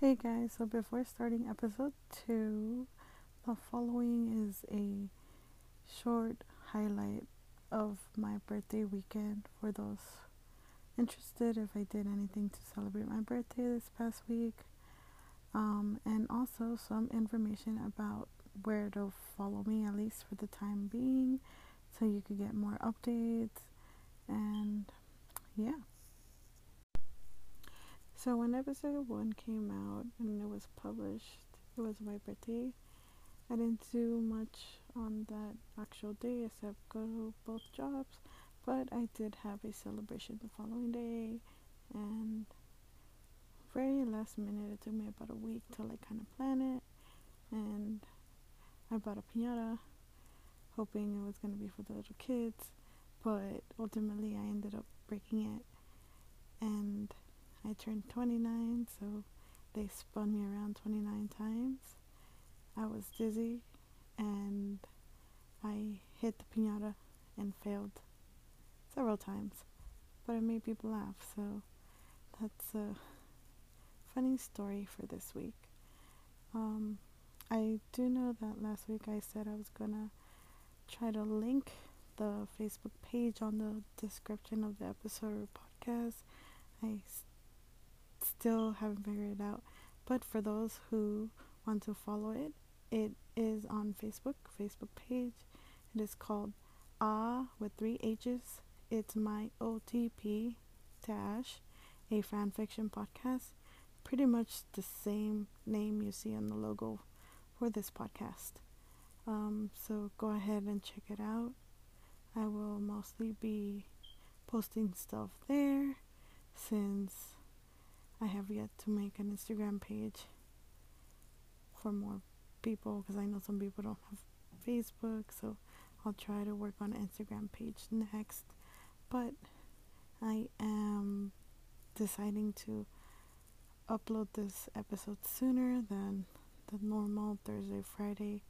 Hey guys, so before starting episode 2, the following is a short highlight of my birthday weekend for those interested if I did anything to celebrate my birthday this past week. Um, and also some information about where to follow me, at least for the time being, so you could get more updates. And yeah. So when episode one came out and it was published, it was my birthday. I didn't do much on that actual day except go to both jobs, but I did have a celebration the following day and very last minute. It took me about a week to like kind of plan it, and I bought a pinata, hoping it was gonna be for the little kids, but ultimately I ended up breaking it, and I turned 29, so they spun me around 29 times. I was dizzy and I hit the pinata and failed several times, but it made people laugh, so that's a funny story for this week. Um, I do know that last week I said I was gonna try to link the Facebook page on the description of the episode or podcast. I still haven't figured it out. But for those who want to follow it, it is on Facebook, Facebook page. It is called Ah with three H's. It's my OTP dash a fan fiction podcast. Pretty much the same name you see on the logo for this podcast. Um, so go ahead and check it out. I will mostly be posting stuff there since I have yet to make an Instagram page for more people because I know some people don't have Facebook, so I'll try to work on an Instagram page next. But I am deciding to upload this episode sooner than the normal Thursday Friday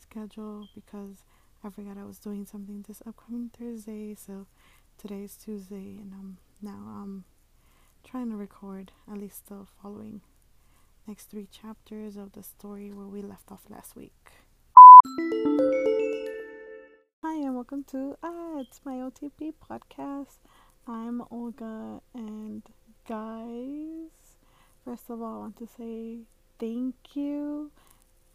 schedule because I forgot I was doing something this upcoming Thursday. So today's Tuesday, and um now I'm trying to record at least the following next three chapters of the story where we left off last week. Hi, and welcome to Ah, it's my OTP podcast. I'm Olga, and guys, first of all, I want to say thank you.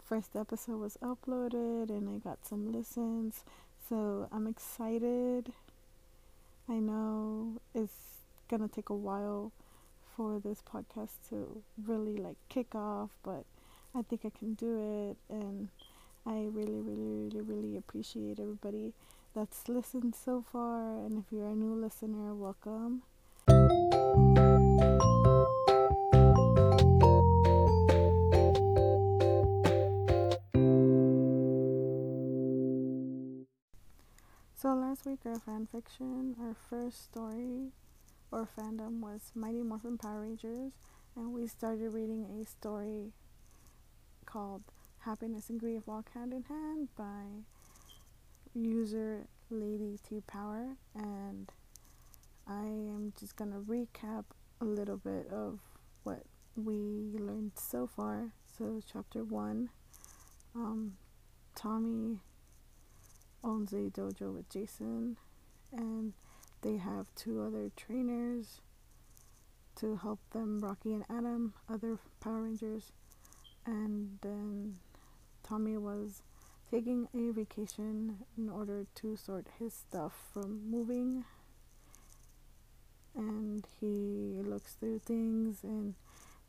First episode was uploaded, and I got some listens, so I'm excited. I know it's gonna take a while for this podcast to really like kick off, but I think I can do it and I really, really, really, really appreciate everybody that's listened so far. And if you're a new listener, welcome. So last week, our fan fiction, our first story or fandom was Mighty Morphin Power Rangers, and we started reading a story called Happiness and Grief Walk Hand in Hand by user Lady T Power, and I am just gonna recap a little bit of what we learned so far. So, chapter one um, Tommy owns a dojo with Jason, and they have two other trainers to help them Rocky and Adam, other Power Rangers. And then Tommy was taking a vacation in order to sort his stuff from moving. And he looks through things and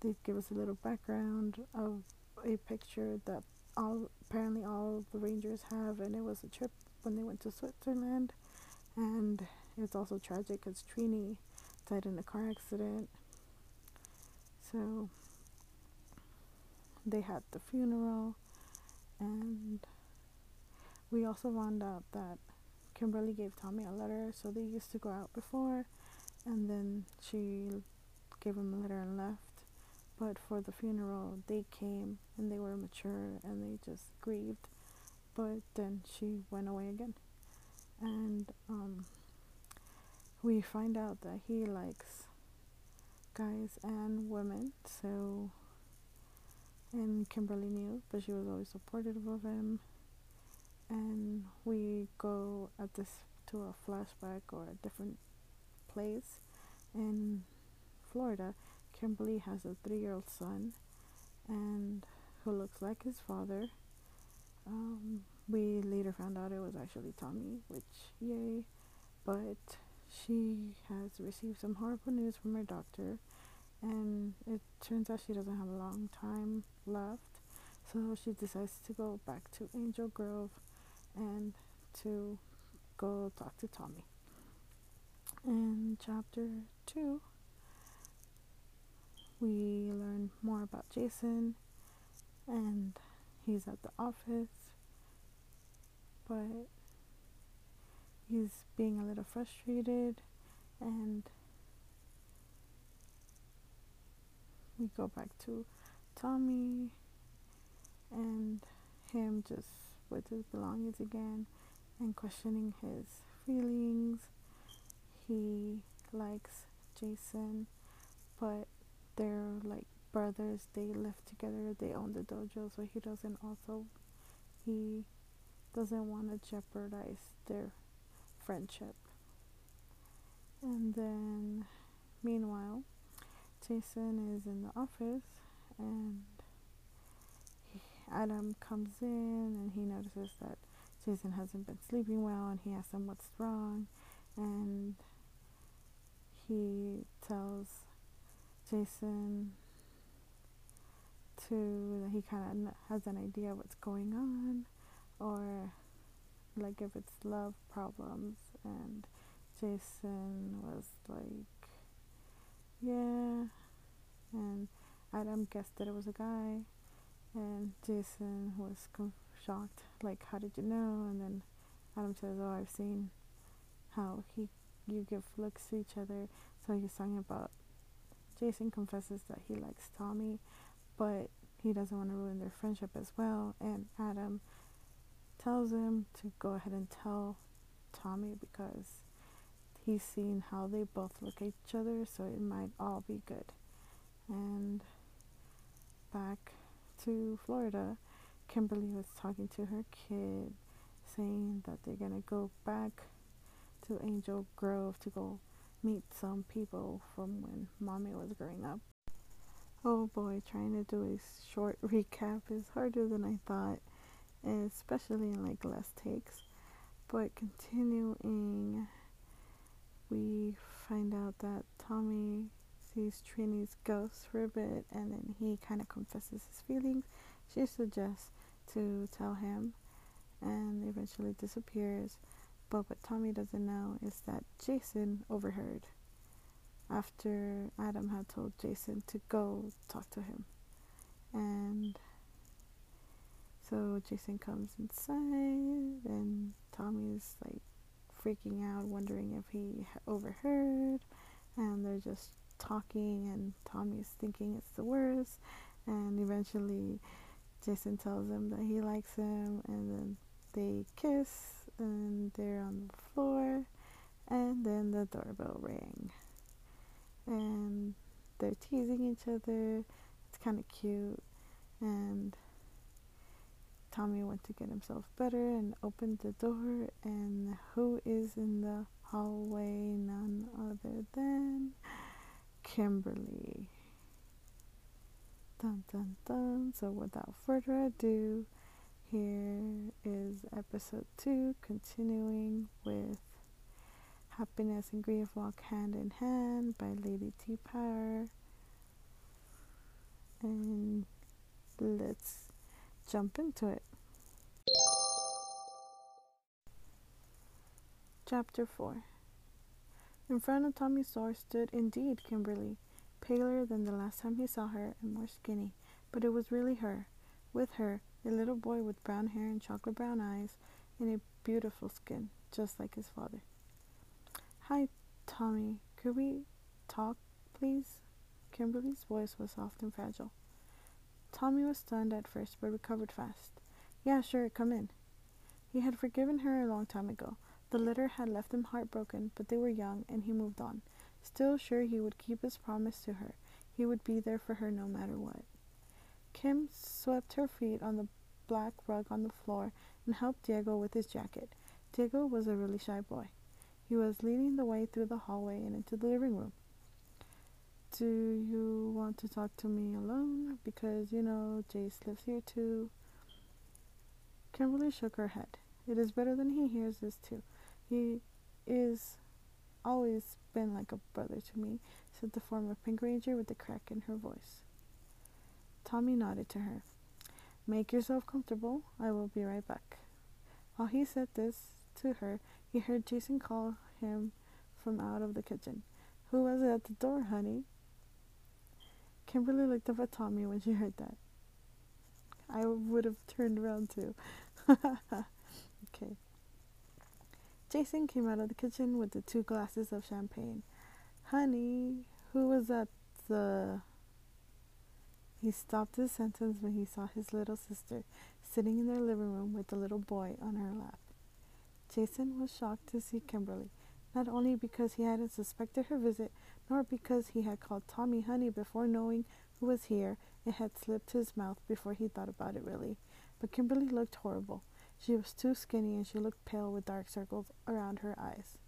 they give us a little background of a picture that all apparently all the Rangers have and it was a trip when they went to Switzerland and it's also tragic because Trini died in a car accident. So they had the funeral, and we also found out that Kimberly gave Tommy a letter. So they used to go out before, and then she gave him a letter and left. But for the funeral, they came and they were mature and they just grieved. But then she went away again. And um, we find out that he likes guys and women. So And Kimberly knew, but she was always supportive of him. And we go at this to a flashback or a different place in Florida. Kimberly has a three year old son and who looks like his father. Um, we later found out it was actually Tommy, which yay. But she has received some horrible news from her doctor, and it turns out she doesn't have a long time left. So she decides to go back to Angel Grove and to go talk to Tommy. In chapter 2, we learn more about Jason and he's at the office, but he's being a little frustrated and we go back to Tommy and him just with his belongings again and questioning his feelings. He likes Jason, but they're like brothers. They live together. They own the dojo, so he doesn't also he doesn't want to jeopardize their friendship. And then, meanwhile, Jason is in the office and Adam comes in and he notices that Jason hasn't been sleeping well and he asks him what's wrong and he tells Jason to that he kind of has an idea what's going on or like if it's love problems and Jason was like yeah and Adam guessed that it was a guy and Jason was shocked like how did you know? And then Adam says oh I've seen how he you give looks to each other. So he's talking about Jason confesses that he likes Tommy but he doesn't want to ruin their friendship as well. And Adam tells him to go ahead and tell Tommy because he's seen how they both look at each other, so it might all be good. And back to Florida, Kimberly was talking to her kid, saying that they're gonna go back to Angel Grove to go meet some people from when mommy was growing up. Oh boy, trying to do a short recap is harder than I thought especially in like less takes. But continuing, we find out that Tommy sees Trini's ghost for a bit and then he kind of confesses his feelings. She suggests to tell him and eventually disappears. But what Tommy doesn't know is that Jason overheard after Adam had told Jason to go talk to him. And so Jason comes inside, and Tommy's like freaking out, wondering if he overheard. And they're just talking, and Tommy's thinking it's the worst. And eventually, Jason tells him that he likes him, and then they kiss, and they're on the floor. And then the doorbell rang, and they're teasing each other. It's kind of cute, and Tommy went to get himself better and opened the door, and who is in the hallway? None other than Kimberly. Dun dun dun. So, without further ado, here is episode two, continuing with Happiness and Grief Walk Hand in Hand by Lady T Power. And let's jump into it. Chapter 4 In front of Tommy's door stood indeed Kimberly, paler than the last time he saw her and more skinny, but it was really her. With her, a little boy with brown hair and chocolate brown eyes and a beautiful skin, just like his father. Hi, Tommy. Could we talk, please? Kimberly's voice was soft and fragile. Tommy was stunned at first, but recovered fast. Yeah, sure, come in. He had forgiven her a long time ago. The letter had left him heartbroken, but they were young, and he moved on. Still sure he would keep his promise to her. He would be there for her no matter what. Kim swept her feet on the black rug on the floor and helped Diego with his jacket. Diego was a really shy boy. He was leading the way through the hallway and into the living room. Do you want to talk to me alone? Because, you know, Jace lives here too. Kimberly shook her head. It is better than he hears this too. He is always been like a brother to me, said the former Pink Ranger with a crack in her voice. Tommy nodded to her. Make yourself comfortable. I will be right back. While he said this to her, he heard Jason call him from out of the kitchen. Who was it at the door, honey? Kimberly looked up at Tommy when she heard that. I would have turned around too. okay. Jason came out of the kitchen with the two glasses of champagne. Honey, who was at the. He stopped his sentence when he saw his little sister sitting in their living room with the little boy on her lap. Jason was shocked to see Kimberly, not only because he hadn't suspected her visit, nor because he had called Tommy honey before knowing who was here. It had slipped his mouth before he thought about it really. But Kimberly looked horrible. She was too skinny and she looked pale with dark circles around her eyes.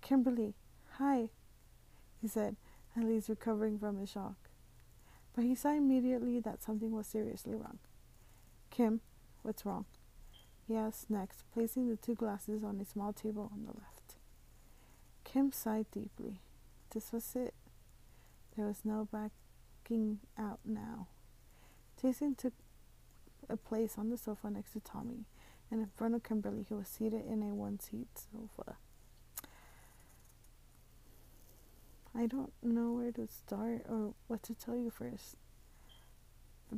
Kimberly, hi, he said, at least recovering from his shock. But he saw immediately that something was seriously wrong. Kim, what's wrong? He asked next, placing the two glasses on a small table on the left. Kim sighed deeply. This was it. There was no backing out now. Jason took a place on the sofa next to Tommy and in front of Kimberly, who was seated in a one seat sofa. I don't know where to start or what to tell you first,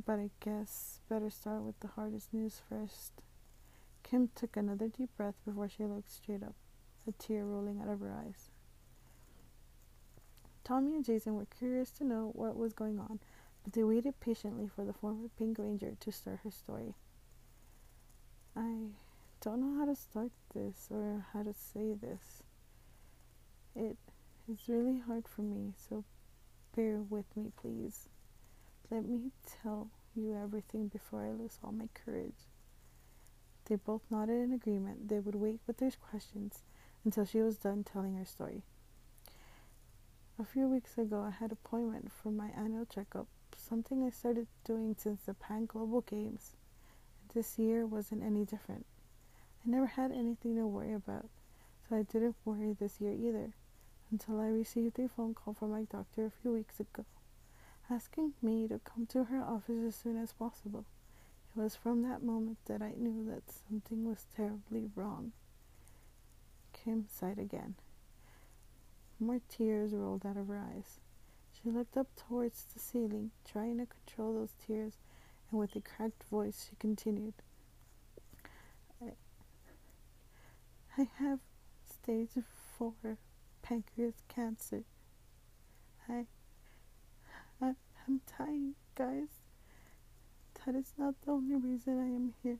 but I guess better start with the hardest news first. Kim took another deep breath before she looked straight up, a tear rolling out of her eyes. Tommy and Jason were curious to know what was going on, but they waited patiently for the former Pink Ranger to start her story. I don't know how to start this or how to say this. It is really hard for me, so bear with me, please. Let me tell you everything before I lose all my courage. They both nodded in agreement. They would wait with their questions until she was done telling her story. A few weeks ago, I had an appointment for my annual checkup, something I started doing since the Pan Global Games. This year wasn't any different. I never had anything to worry about, so I didn't worry this year either, until I received a phone call from my doctor a few weeks ago, asking me to come to her office as soon as possible. It was from that moment that I knew that something was terribly wrong. Kim sighed again. More tears rolled out of her eyes. She looked up towards the ceiling, trying to control those tears and with a cracked voice she continued, I, I have stage 4 pancreas cancer. I, I, I'm dying, guys. That is not the only reason I am here.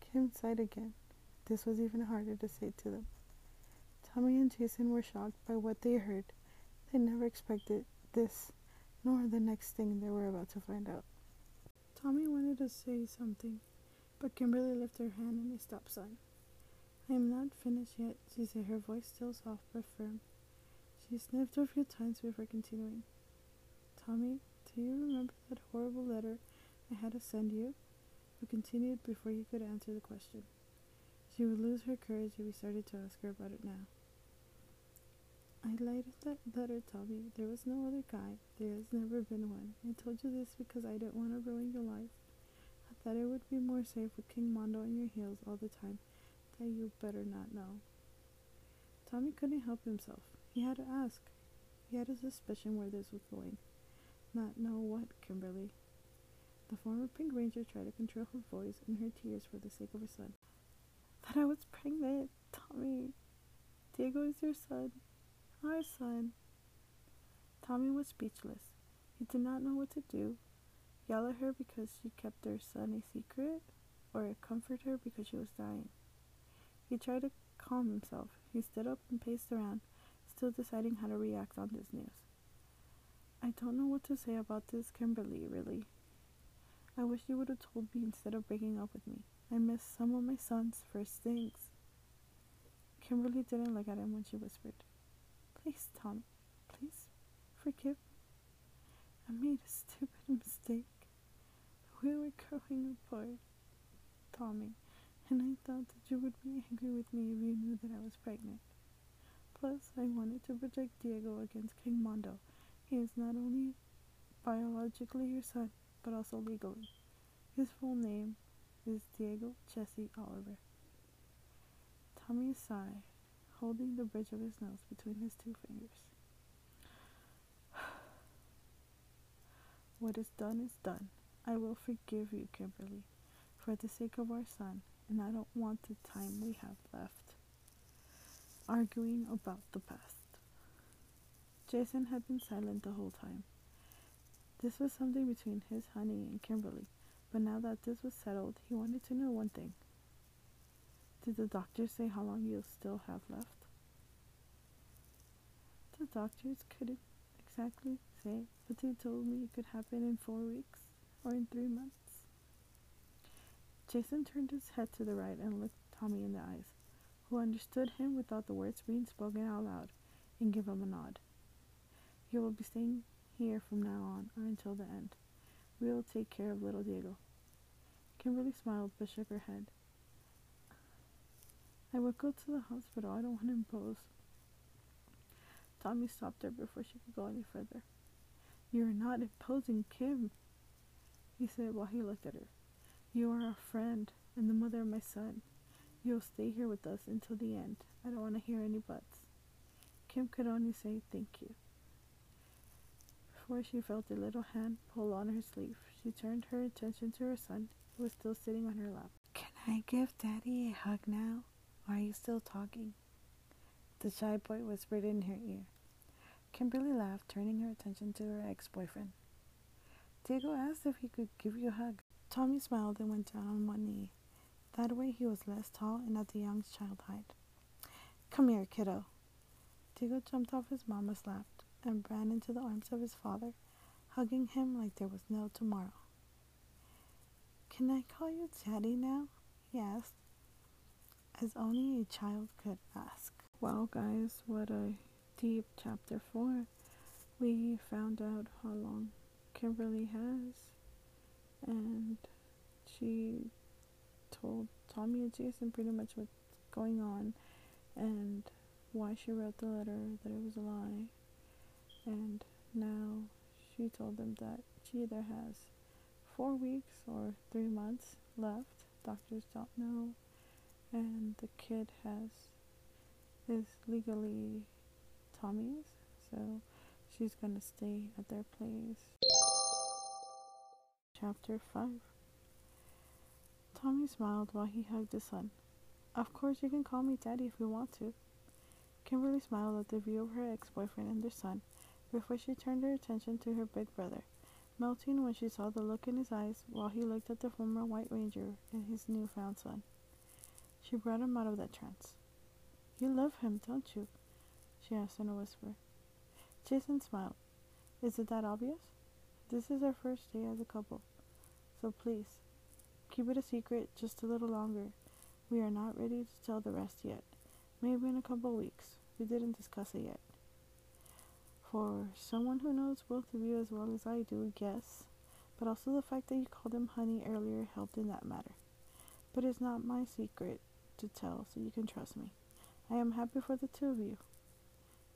Kim sighed again. This was even harder to say to them. Tommy and Jason were shocked by what they heard. They never expected this, nor the next thing they were about to find out. Tommy wanted to say something, but Kimberly lifted her hand in a stop sign. I am not finished yet, she said, her voice still soft but firm. She sniffed a few times before continuing. Tommy, do you remember that horrible letter I had to send you? He continued before he could answer the question. She would lose her courage if he started to ask her about it now. I lied in that letter, Tommy. There was no other guy. There has never been one. I told you this because I didn't want to ruin your life. I thought it would be more safe with King Mondo on your heels all the time. That you better not know. Tommy couldn't help himself. He had to ask. He had a suspicion where this was going. Not know what, Kimberly? The former Pink Ranger tried to control her voice and her tears for the sake of her son. That I was pregnant, Tommy. Diego is your son. Our son. Tommy was speechless. He did not know what to do. Yell at her because she kept their son a secret, or comfort her because she was dying. He tried to calm himself. He stood up and paced around, still deciding how to react on this news. I don't know what to say about this, Kimberly, really. I wish you would have told me instead of breaking up with me. I missed some of my son's first things. Kimberly didn't look at him when she whispered, Please, Tom, please forgive me. I made a stupid mistake. We were growing apart, Tommy, and I thought that you would be angry with me if you knew that I was pregnant. Plus, I wanted to protect Diego against King Mondo. He is not only biologically your son, but also legally. His full name is Diego Jesse Oliver. Tommy sighed, holding the bridge of his nose between his two fingers. what is done is done. I will forgive you, Kimberly, for the sake of our son, and I don't want the time we have left arguing about the past. Jason had been silent the whole time. This was something between his honey and Kimberly, but now that this was settled, he wanted to know one thing. Did the doctor say how long you'll still have left? The doctors couldn't exactly say, but they told me it could happen in four weeks or in three months. Jason turned his head to the right and looked Tommy in the eyes, who understood him without the words being spoken out loud, and gave him a nod. You will be staying here from now on or until the end. We will take care of little Diego. Kimberly smiled but shook her head. I will go to the hospital. I don't want to impose. Tommy stopped her before she could go any further. You are not imposing, Kim, he said while he looked at her. You are a friend and the mother of my son. You'll stay here with us until the end. I don't want to hear any buts. Kim could only say thank you. Before she felt a little hand pull on her sleeve, she turned her attention to her son, who was still sitting on her lap. Can I give Daddy a hug now? Are you still talking? The shy boy whispered in her ear. Kimberly laughed, turning her attention to her ex boyfriend. Diego asked if he could give you a hug. Tommy smiled and went down on one knee. That way he was less tall and at the young child height. Come here, kiddo. Diego jumped off his mama's lap and ran into the arms of his father, hugging him like there was no tomorrow. Can I call you Daddy now? he asked, as only a child could ask. Wow, guys, what a deep chapter 4. We found out how long Kimberly has, and she told Tommy and Jason pretty much what's going on and why she wrote the letter, that it was a lie and now she told them that she either has four weeks or three months left. Doctors don't know, and the kid has is legally Tommy's, so she's gonna stay at their place. Chapter 5 Tommy smiled while he hugged his son. Of course, you can call me Daddy if you want to. Kimberly smiled at the view of her ex boyfriend and their son before she turned her attention to her big brother, melting when she saw the look in his eyes while he looked at the former White Ranger and his newfound son. She brought him out of that trance. You love him, don't you? she asked in a whisper. Jason smiled. Is it that obvious? This is our first day as a couple, so please, keep it a secret just a little longer. We are not ready to tell the rest yet. Maybe in a couple weeks. We didn't discuss it yet. For someone who knows both of you as well as I do, yes. But also the fact that you called him honey earlier helped in that matter. But it's not my secret to tell, so you can trust me. I am happy for the two of you.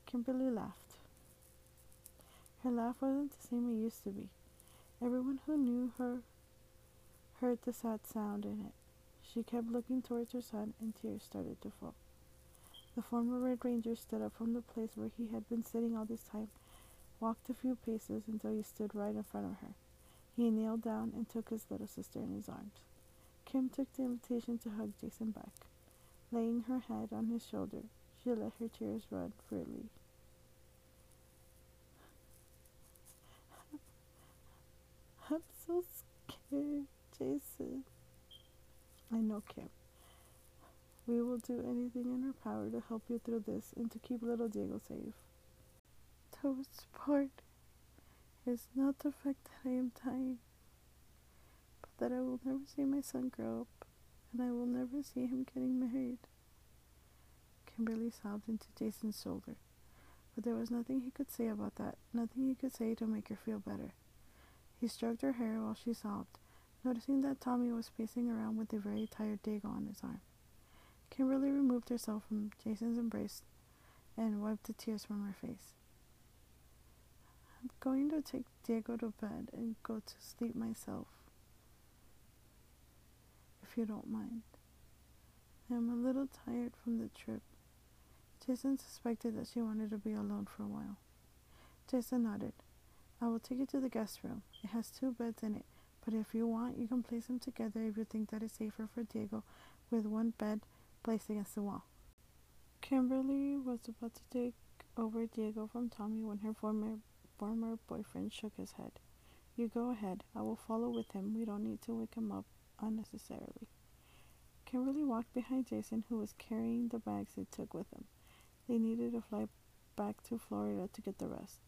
Kimberly laughed. Her laugh wasn't the same it used to be. Everyone who knew her heard the sad sound in it. She kept looking towards her son, and tears started to fall. The former Red Ranger stood up from the place where he had been sitting all this time, walked a few paces until he stood right in front of her. He kneeled down and took his little sister in his arms. Kim took the invitation to hug Jason back. Laying her head on his shoulder, she let her tears run freely. I'm so scared, Jason. I know, Kim. We will do anything in our power to help you through this and to keep little Diego safe. Worst part is not the fact that I am dying. But that I will never see my son grow up and I will never see him getting married. Kimberly sobbed into Jason's shoulder, but there was nothing he could say about that, nothing he could say to make her feel better. He stroked her hair while she sobbed, noticing that Tommy was pacing around with a very tired Diego on his arm. Kimberly removed herself from Jason's embrace and wiped the tears from her face. I'm going to take Diego to bed and go to sleep myself, if you don't mind. I'm a little tired from the trip. Jason suspected that she wanted to be alone for a while. Jason nodded. I will take you to the guest room. It has two beds in it, but if you want, you can place them together if you think that is safer for Diego, with one bed placed against the wall. Kimberly was about to take over Diego from Tommy when her former former boyfriend shook his head. You go ahead. I will follow with him. We don't need to wake him up unnecessarily. Kimberly walked behind Jason, who was carrying the bags they took with them. They needed to fly back to Florida to get the rest.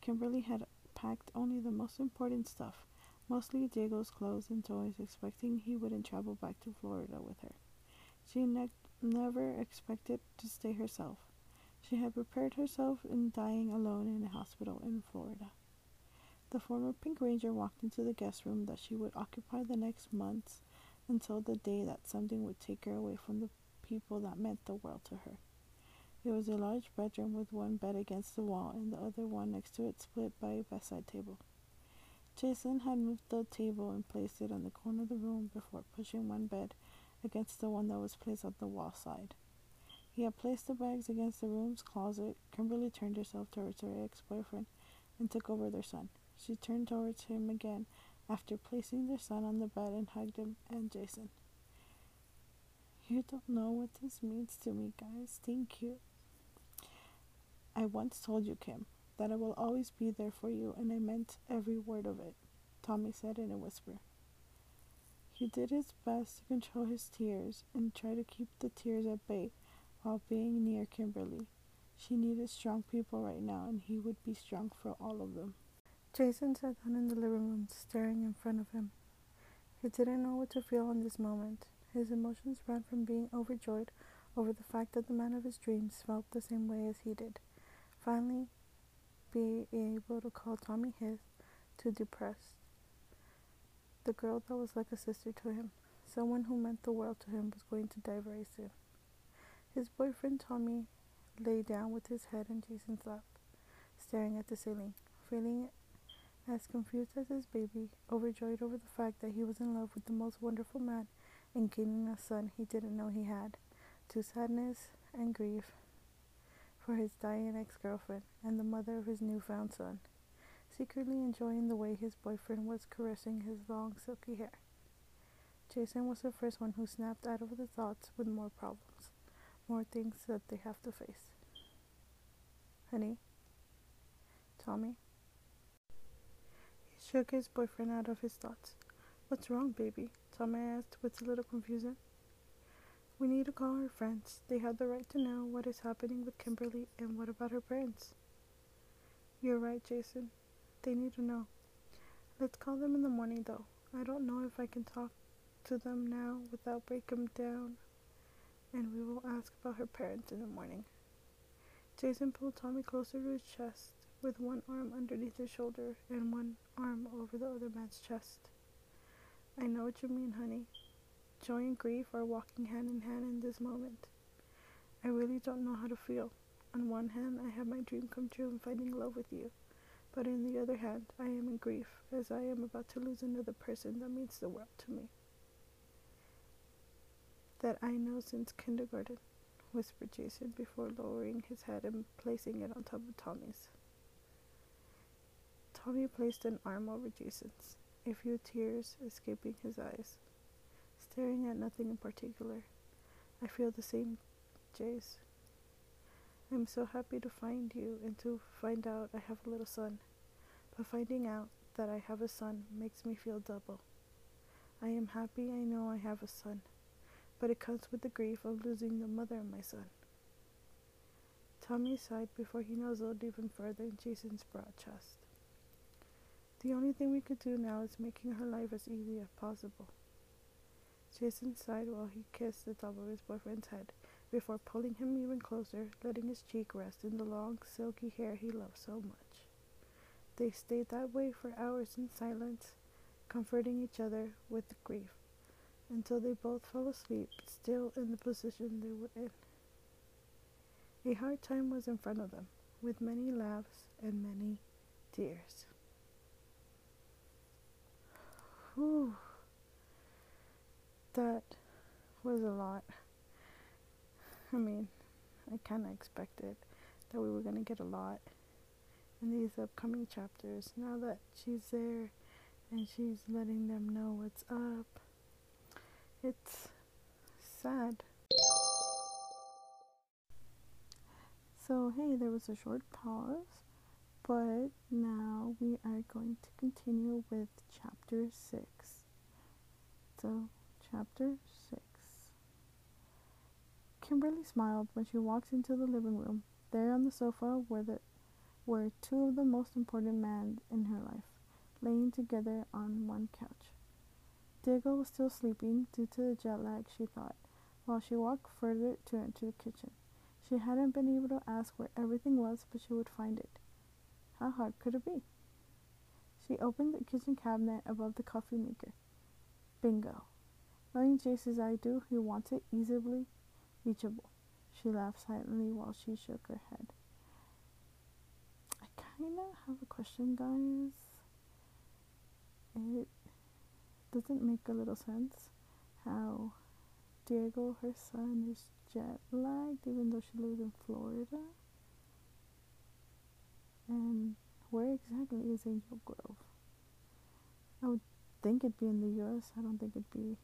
Kimberly had packed only the most important stuff, mostly Diego's clothes and toys, expecting he wouldn't travel back to Florida with her. She ne- never expected to stay herself. She had prepared herself in dying alone in a hospital in Florida. The former Pink Ranger walked into the guest room that she would occupy the next months until the day that something would take her away from the people that meant the world to her. It was a large bedroom with one bed against the wall and the other one next to it split by a bedside table. Jason had moved the table and placed it on the corner of the room before pushing one bed against the one that was placed on the wall side. He had placed the bags against the room's closet. Kimberly turned herself towards her ex boyfriend and took over their son. She turned towards him again after placing their son on the bed and hugged him and Jason. You don't know what this means to me, guys. Thank you. I once told you, Kim, that I will always be there for you, and I meant every word of it, Tommy said in a whisper. He did his best to control his tears and try to keep the tears at bay while being near Kimberly. She needed strong people right now, and he would be strong for all of them. Jason sat down in the living room, staring in front of him. He didn't know what to feel in this moment. His emotions ran from being overjoyed over the fact that the man of his dreams felt the same way as he did finally be able to call Tommy his, to depressed. The girl that was like a sister to him, someone who meant the world to him, was going to die very soon. His boyfriend Tommy lay down with his head in Jason's lap, staring at the ceiling, feeling as confused as his baby, overjoyed over the fact that he was in love with the most wonderful man and gaining a son he didn't know he had, to sadness and grief for his dying ex girlfriend and the mother of his newfound son, secretly enjoying the way his boyfriend was caressing his long, silky hair. Jason was the first one who snapped out of the thoughts with more problems, more things that they have to face. Honey? Tommy? Shook his boyfriend out of his thoughts. What's wrong, baby? Tommy asked with a little confusion. We need to call her friends. They have the right to know what is happening with Kimberly and what about her parents. You're right, Jason. They need to know. Let's call them in the morning, though. I don't know if I can talk to them now without breaking down, and we will ask about her parents in the morning. Jason pulled Tommy closer to his chest, with one arm underneath his shoulder and one arm over the other man's chest. I know what you mean, honey. Joy and grief are walking hand in hand in this moment. I really don't know how to feel. On one hand, I have my dream come true in finding love with you, but on the other hand, I am in grief as I am about to lose another person that means the world to me. That I know since kindergarten, whispered Jason before lowering his head and placing it on top of Tommy's. Tommy placed an arm over Jason's, a few tears escaping his eyes staring at nothing in particular. I feel the same, Jace. I'm so happy to find you and to find out I have a little son. But finding out that I have a son makes me feel double. I am happy I know I have a son, but it comes with the grief of losing the mother of my son. Tommy sighed before he nuzzled even further in Jason's broad chest. The only thing we could do now is making her life as easy as possible. Jason sighed while he kissed the top of his boyfriend's head before pulling him even closer, letting his cheek rest in the long, silky hair he loved so much. They stayed that way for hours in silence, comforting each other with grief, until they both fell asleep, still in the position they were in. A hard time was in front of them, with many laughs and many tears. Whew. That was a lot. I mean, I kind of expected that we were going to get a lot in these upcoming chapters now that she's there and she's letting them know what's up. It's sad. So, hey, there was a short pause, but now we are going to continue with chapter 6. So, chapter 6. Kimberly smiled when she walked into the living room. There on the sofa were the were two of the most important men in her life, laying together on one couch. Diego was still sleeping due to the jet lag, she thought, while she walked further to enter the kitchen. She hadn't been able to ask where everything was, but she would find it. How hard could it be? She opened the kitchen cabinet above the coffee maker. Bingo. Knowing Jace as I do, he wants it easily reachable. She laughed silently while she shook her head I kind of have a question, guys. It doesn't make a little sense how Diego, her son, is jet lagged even though she lives in Florida. And where exactly is Angel Grove? I would think it'd be in the US. I don't think it'd be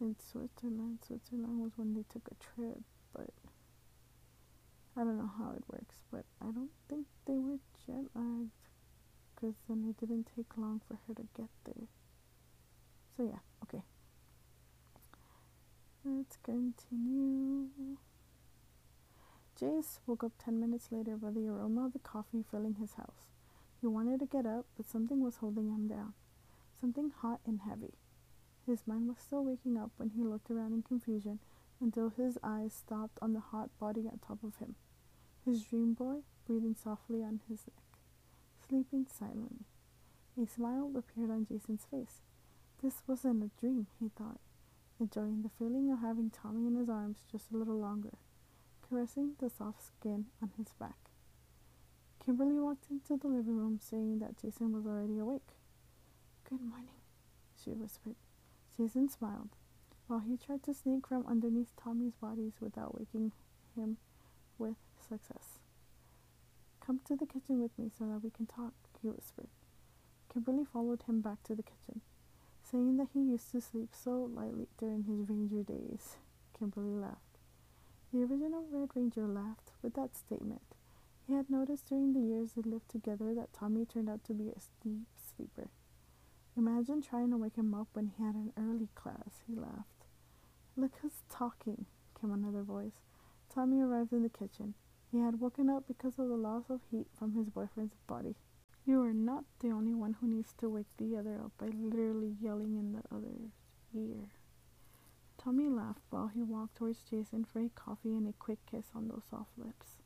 in Switzerland. Switzerland was when they took a trip, but I don't know how it works, but I don't think they were jet lagged because then it didn't take long for her to get there. So, yeah, okay. Let's continue. Jace woke up 10 minutes later by the aroma of the coffee filling his house. He wanted to get up, but something was holding him down. Something hot and heavy. His mind was still waking up when he looked around in confusion until his eyes stopped on the hot body on top of him. His dream boy breathing softly on his neck, sleeping silently. A smile appeared on Jason's face. This wasn't a dream, he thought, enjoying the feeling of having Tommy in his arms just a little longer, caressing the soft skin on his back. Kimberly walked into the living room saying that Jason was already awake. Good morning, she whispered. Jason smiled while he tried to sneak from underneath Tommy's bodies without waking him with success. Come to the kitchen with me so that we can talk, he whispered. Kimberly followed him back to the kitchen, saying that he used to sleep so lightly during his ranger days. Kimberly laughed. The original Red Ranger laughed with that statement. He had noticed during the years they lived together that Tommy turned out to be a deep sleeper. Imagine trying to wake him up when he had an early class, he laughed. Look who's talking, came another voice. Tommy arrived in the kitchen. He had woken up because of the loss of heat from his boyfriend's body. You are not the only one who needs to wake the other up by literally yelling in the other's ear. Tommy laughed while he walked towards Jason for a coffee and a quick kiss on those soft lips.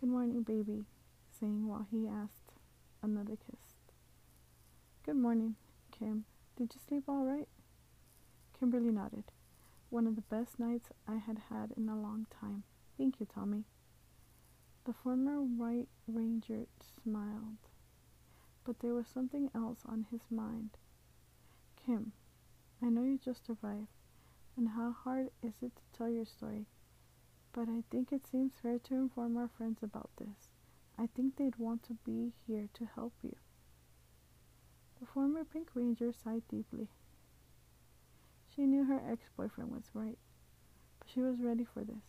Good morning, baby, saying while he asked another kiss. Good morning, Kim. Did you sleep all right? Kimberly nodded. One of the best nights I had had in a long time. Thank you, Tommy. The former White Ranger smiled, but there was something else on his mind. Kim, I know you just arrived, and how hard is it to tell your story? But I think it seems fair to inform our friends about this. I think they'd want to be here to help you. The former Pink Ranger sighed deeply. She knew her ex boyfriend was right, but she was ready for this.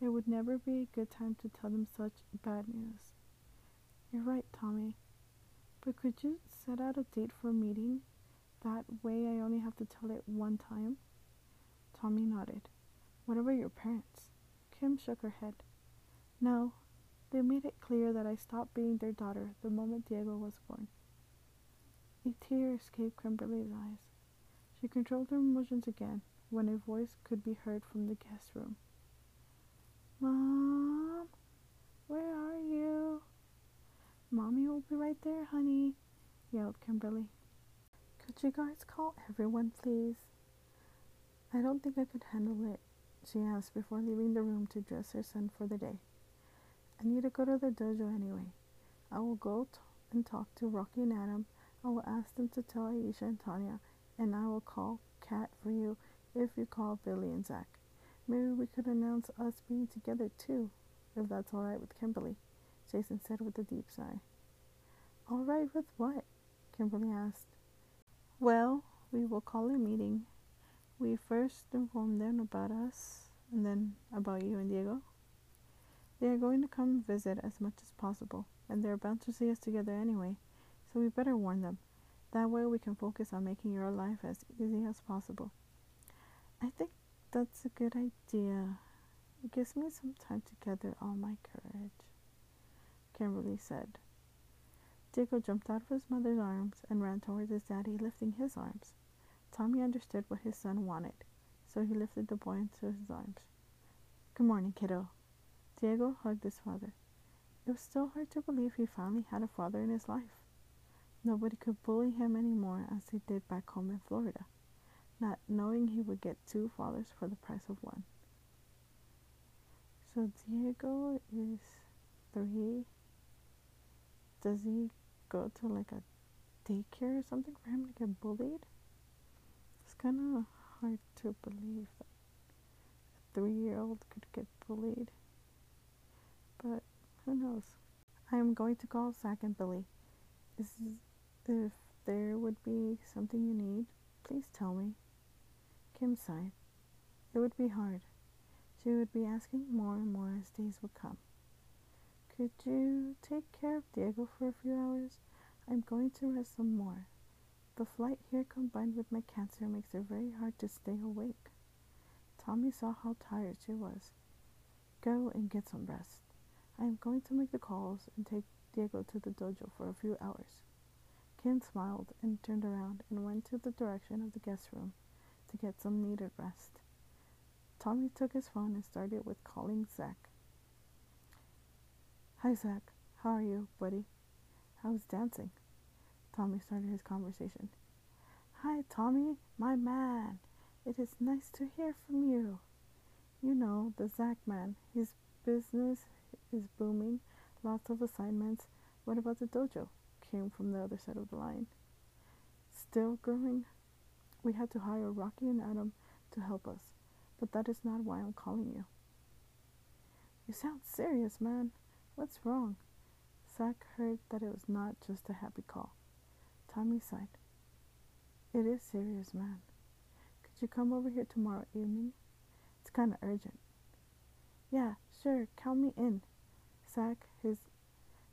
It would never be a good time to tell them such bad news. You're right, Tommy. But could you set out a date for a meeting? That way I only have to tell it one time? Tommy nodded. What about your parents? Kim shook her head. No, they made it clear that I stopped being their daughter the moment Diego was born. A tear escaped Kimberly's eyes. She controlled her emotions again when a voice could be heard from the guest room. Mom, where are you? Mommy will be right there, honey, yelled Kimberly. Could you guys call everyone, please? I don't think I could handle it, she asked before leaving the room to dress her son for the day. I need to go to the dojo anyway. I will go t- and talk to Rocky and Adam. I will ask them to tell Aisha and Tanya, and I will call Kat for you if you call Billy and Zach. Maybe we could announce us being together too, if that's all right with Kimberly, Jason said with a deep sigh. All right with what? Kimberly asked. Well, we will call a meeting. We first inform them about us, and then about you and Diego. They are going to come visit as much as possible, and they're bound to see us together anyway, so we better warn them. That way we can focus on making your life as easy as possible. I think that's a good idea. It gives me some time to gather all my courage, Kimberly said. Diego jumped out of his mother's arms and ran towards his daddy, lifting his arms. Tommy understood what his son wanted, so he lifted the boy into his arms. Good morning, kiddo. Diego hugged his father. It was still hard to believe he finally had a father in his life. Nobody could bully him anymore as they did back home in Florida, not knowing he would get two fathers for the price of one. So Diego is three. Does he go to like a daycare or something for him to get bullied? It's kind of hard to believe that a three year old could get bullied. But who knows? I am going to call Zach and Billy. Is if there would be something you need, please tell me. Kim sighed. It would be hard. She would be asking more and more as days would come. Could you take care of Diego for a few hours? I'm going to rest some more. The flight here combined with my cancer makes it very hard to stay awake. Tommy saw how tired she was. Go and get some rest. I am going to make the calls and take Diego to the dojo for a few hours. Kim smiled and turned around and went to the direction of the guest room to get some needed rest. Tommy took his phone and started with calling Zach. Hi, Zach. How are you, buddy? How's dancing? Tommy started his conversation. Hi, Tommy, my man. It is nice to hear from you. You know, the Zach man. His business is booming, lots of assignments. What about the dojo? came from the other side of the line. Still growing? We had to hire Rocky and Adam to help us, but that is not why I'm calling you. You sound serious, man. What's wrong? Zach heard that it was not just a happy call. Tommy sighed. It is serious, man. Could you come over here tomorrow evening? It's kind of urgent. Yeah, sure, count me in. Zach, his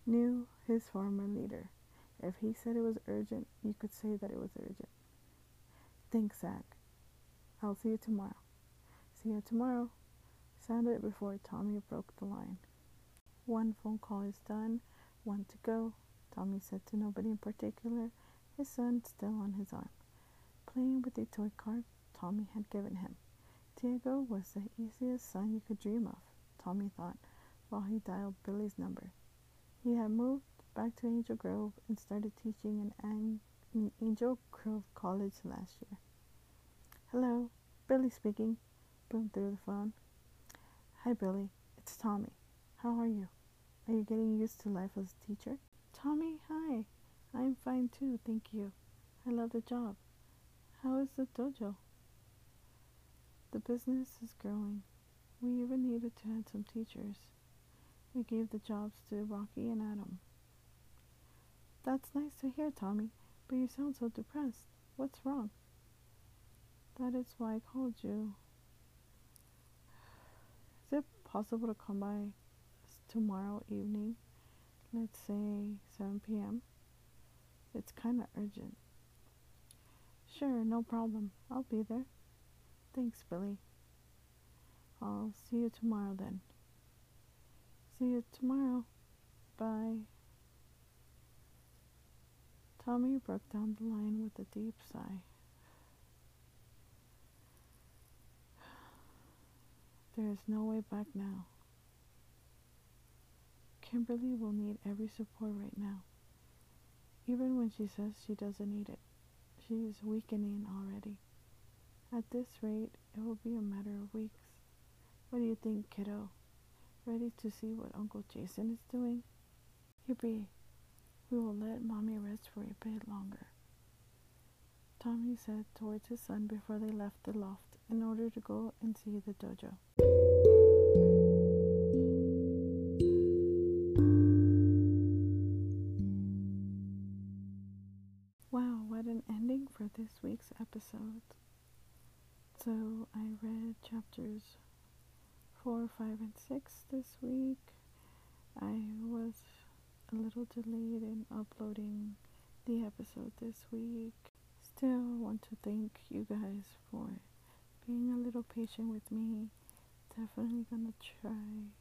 knew his former leader. If he said it was urgent, you could say that it was urgent. Thanks, Zach. I'll see you tomorrow. See you tomorrow. Sounded it before Tommy broke the line. One phone call is done, one to go, Tommy said to nobody in particular, his son still on his arm. Playing with a toy car Tommy had given him. Diego was the easiest son you could dream of, Tommy thought, while he dialed Billy's number. He had moved back to Angel Grove and started teaching in, in Angel Grove College last year. Hello, Billy speaking, boomed through the phone. Hi, Billy. It's Tommy. How are you? Are you getting used to life as a teacher? Tommy, hi. I'm fine too, thank you. I love the job. How is the dojo? The business is growing. We even needed to add some teachers. We gave the jobs to Rocky and Adam. That's nice to hear, Tommy, but you sound so depressed. What's wrong? That is why I called you. Is it possible to come by tomorrow evening? Let's say 7 p.m. It's kind of urgent. Sure, no problem. I'll be there. Thanks, Billy. I'll see you tomorrow then. See you tomorrow. Bye. Tommy broke down the line with a deep sigh. There is no way back now. Kimberly will need every support right now. Even when she says she doesn't need it, she is weakening already. At this rate, it will be a matter of weeks. What do you think, kiddo? Ready to see what Uncle Jason is doing? Yippee! We will let Mommy rest for a bit longer. Tommy said towards his son before they left the loft in order to go and see the dojo. What an ending for this week's episode. So I read chapters 4, 5, and 6 this week. I was a little delayed in uploading the episode this week. Still want to thank you guys for being a little patient with me. Definitely gonna try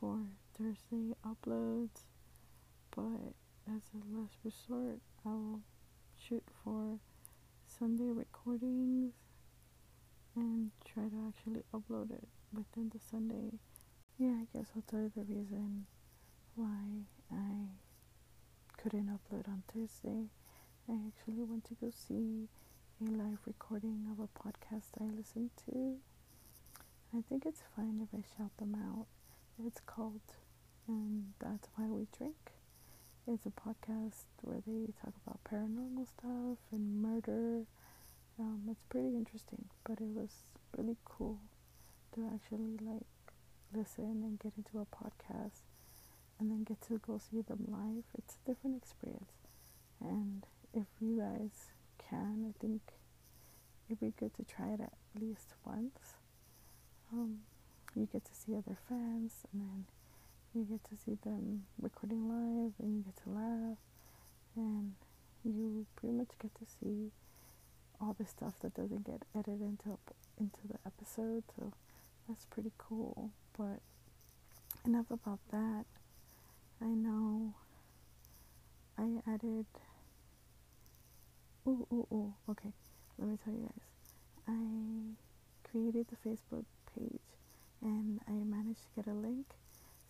for Thursday uploads, but as a last resort, I'll shoot for Sunday recordings and try to actually upload it within the Sunday. Yeah, I guess I'll tell you the reason why I couldn't upload on Thursday. I actually went to go see a live recording of a podcast I listened to. I think it's fine if I shout them out. It's called And That's Why We Drink. It's a podcast where they talk about paranormal stuff and murder. Um, it's pretty interesting, but it was really cool to actually like listen and get into a podcast and then get to go see them live. It's a different experience. And if you guys can, I think it'd be good to try it at least once. Um, you get to see other fans and then you get to see them recording live and you get to laugh and you pretty much get to see all the stuff that doesn't get edited into into the episode so that's pretty cool. But enough about that. I know i added ooh ooh ooh okay let me tell you guys. I created the facebook page and i managed to get a link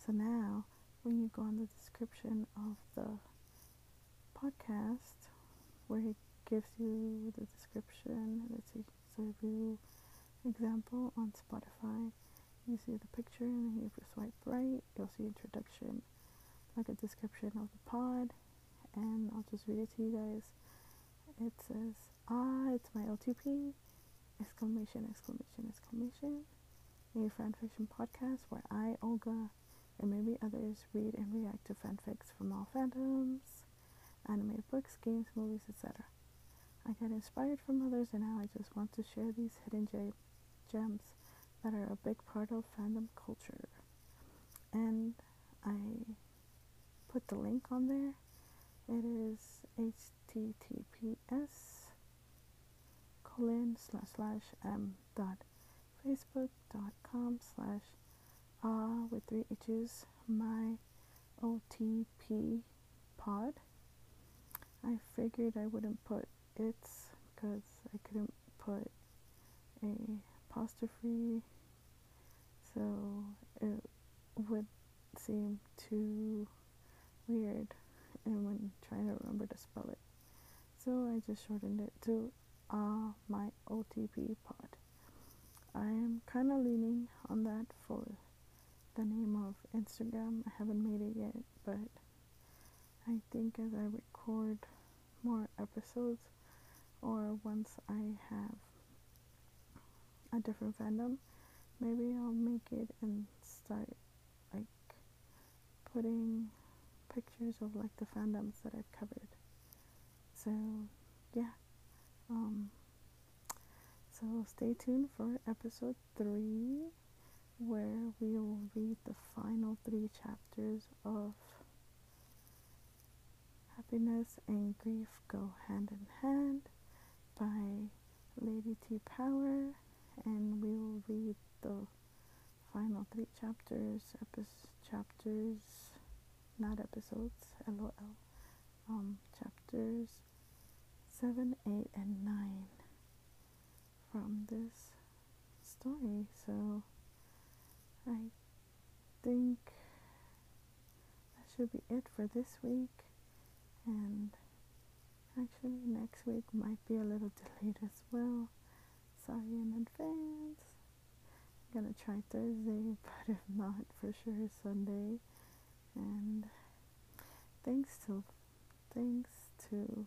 so now, when you go on the description of the podcast, where it gives you the description, let's see, so if you example on Spotify, you see the picture, and if you swipe right, you'll see introduction, like a description of the pod, and I'll just read it to you guys. It says, "Ah, it's my OTP!" Exclamation! Exclamation! Exclamation! A fan fiction podcast where I, Olga, and maybe others read and react to fanfics from all fandoms, anime books, games, movies, etc. I get inspired from others and now I just want to share these hidden j- gems that are a big part of fandom culture. And I put the link on there. It is https colon slash slash m dot facebook dot com slash ah with three H's, my OTP pod. I figured I wouldn't put its because I couldn't put a apostrophe, so it would seem too weird and when trying to remember to spell it. So I just shortened it to ah my OTP pod. I am kind of leaning on that for the name of Instagram. I haven't made it yet, but I think as I record more episodes or once I have a different fandom, maybe I'll make it and start like putting pictures of like the fandoms that I've covered. So, yeah. Um, so stay tuned for episode 3 where we will read the final three chapters of Happiness and Grief Go Hand in Hand by Lady T Power, and we will read the final three chapters, epi- chapters, not episodes, lol, um, chapters 7, 8, and 9 from this story. So I think that should be it for this week. And actually, next week might be a little delayed as well. Sorry in advance. I'm gonna try Thursday, but if not, for sure Sunday. And thanks to thanks to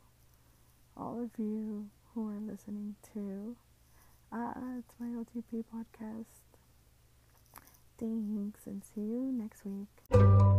all of you who are listening to uh, it's my OTP podcast. Thanks and see you next week.